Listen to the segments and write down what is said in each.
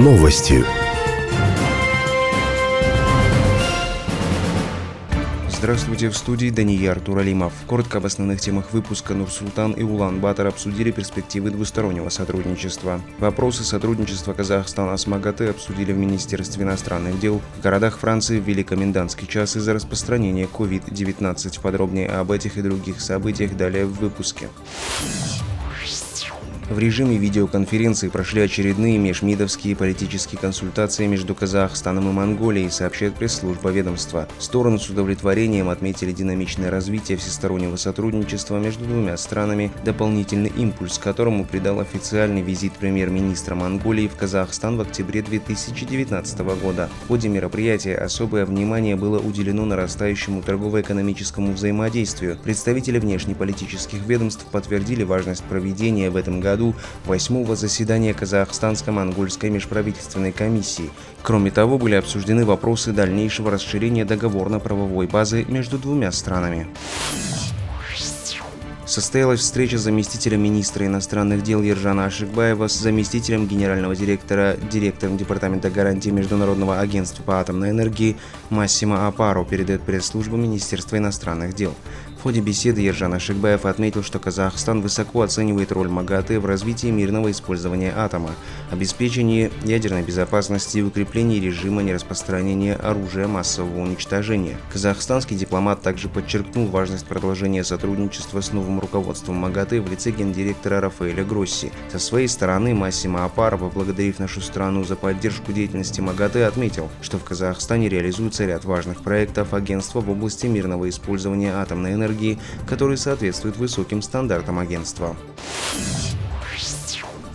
Новости. Здравствуйте, в студии Данияр Туралимов. Коротко об основных темах выпуска Нурсултан и Улан-Батор обсудили перспективы двустороннего сотрудничества. Вопросы сотрудничества Казахстана с МАГАТЭ обсудили в Министерстве иностранных дел. В городах Франции ввели комендантский час из-за распространения COVID-19. Подробнее об этих и других событиях далее в выпуске. В режиме видеоконференции прошли очередные межмидовские политические консультации между Казахстаном и Монголией, сообщает пресс-служба ведомства. Стороны с удовлетворением отметили динамичное развитие всестороннего сотрудничества между двумя странами, дополнительный импульс которому придал официальный визит премьер-министра Монголии в Казахстан в октябре 2019 года. В ходе мероприятия особое внимание было уделено нарастающему торгово-экономическому взаимодействию. Представители внешнеполитических ведомств подтвердили важность проведения в этом году году восьмого заседания Казахстанско-Монгольской межправительственной комиссии. Кроме того, были обсуждены вопросы дальнейшего расширения договорно-правовой базы между двумя странами. Состоялась встреча заместителя министра иностранных дел Ержана Ашикбаева с заместителем генерального директора, директором Департамента гарантии Международного агентства по атомной энергии Массимо Апаро, передает пресс-служба Министерства иностранных дел. В ходе беседы Ержан Ашикбаев отметил, что Казахстан высоко оценивает роль МАГАТЭ в развитии мирного использования атома, обеспечении ядерной безопасности и укреплении режима нераспространения оружия массового уничтожения. Казахстанский дипломат также подчеркнул важность продолжения сотрудничества с новым руководством МАГАТЭ в лице гендиректора Рафаэля Гросси. Со своей стороны Массимо Апара, поблагодарив нашу страну за поддержку деятельности МАГАТЭ, отметил, что в Казахстане реализуется ряд важных проектов агентства в области мирного использования атомной энергии энергии, который соответствует высоким стандартам агентства.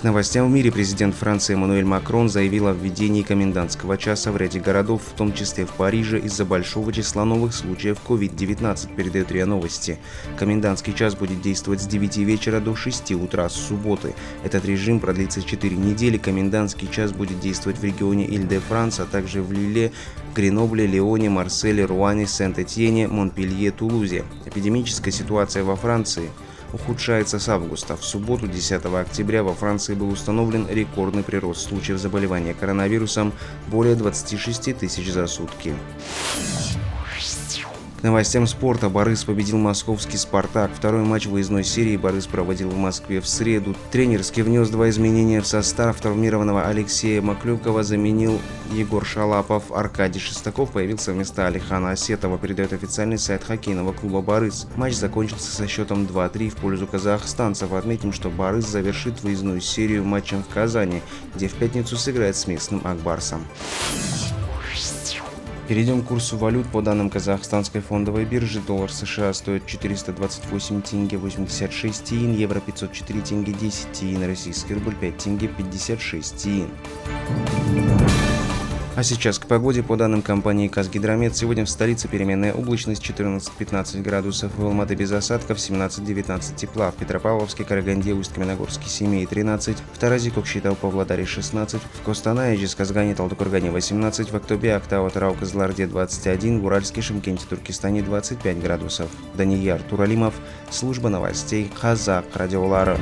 Новостям в мире президент Франции Эммануэль Макрон заявил о введении комендантского часа в ряде городов, в том числе в Париже, из-за большого числа новых случаев COVID-19, передает РИА Новости. Комендантский час будет действовать с 9 вечера до 6 утра с субботы. Этот режим продлится 4 недели. Комендантский час будет действовать в регионе Иль-де-Франс, а также в Лиле, Гренобле, Леоне, Марселе, Руане, Сент-Этьене, Монпелье, Тулузе. Эпидемическая ситуация во Франции ухудшается с августа. В субботу, 10 октября, во Франции был установлен рекордный прирост случаев заболевания коронавирусом – более 26 тысяч за сутки новостям спорта. Борис победил московский «Спартак». Второй матч выездной серии Борис проводил в Москве в среду. Тренерский внес два изменения в состав. Травмированного Алексея Маклюкова заменил Егор Шалапов. Аркадий Шестаков появился вместо Алихана Осетова, передает официальный сайт хоккейного клуба «Борис». Матч закончился со счетом 2-3 в пользу казахстанцев. Отметим, что «Борис» завершит выездную серию матчем в Казани, где в пятницу сыграет с местным «Акбарсом». Перейдем к курсу валют. По данным казахстанской фондовой биржи, доллар США стоит 428 тенге 86 тиин, евро 504 тенге 10 тиин, российский рубль 5 тенге 56 тиин. А сейчас к погоде. По данным компании «Казгидромет», сегодня в столице переменная облачность 14-15 градусов, в Алматы без осадков 17-19 тепла, в Петропавловске, Караганде, Усть-Каменогорске, Семей 13, в Таразе, Кокшетау, Павлодаре 16, в Костанае, Жесказгане, Талдыкургане 18, в Актобе, Актау, Тарау, Кызларде 21, в Уральске, Шымкенте, Туркестане 25 градусов. Данияр Туралимов, служба новостей Казак, радиолары.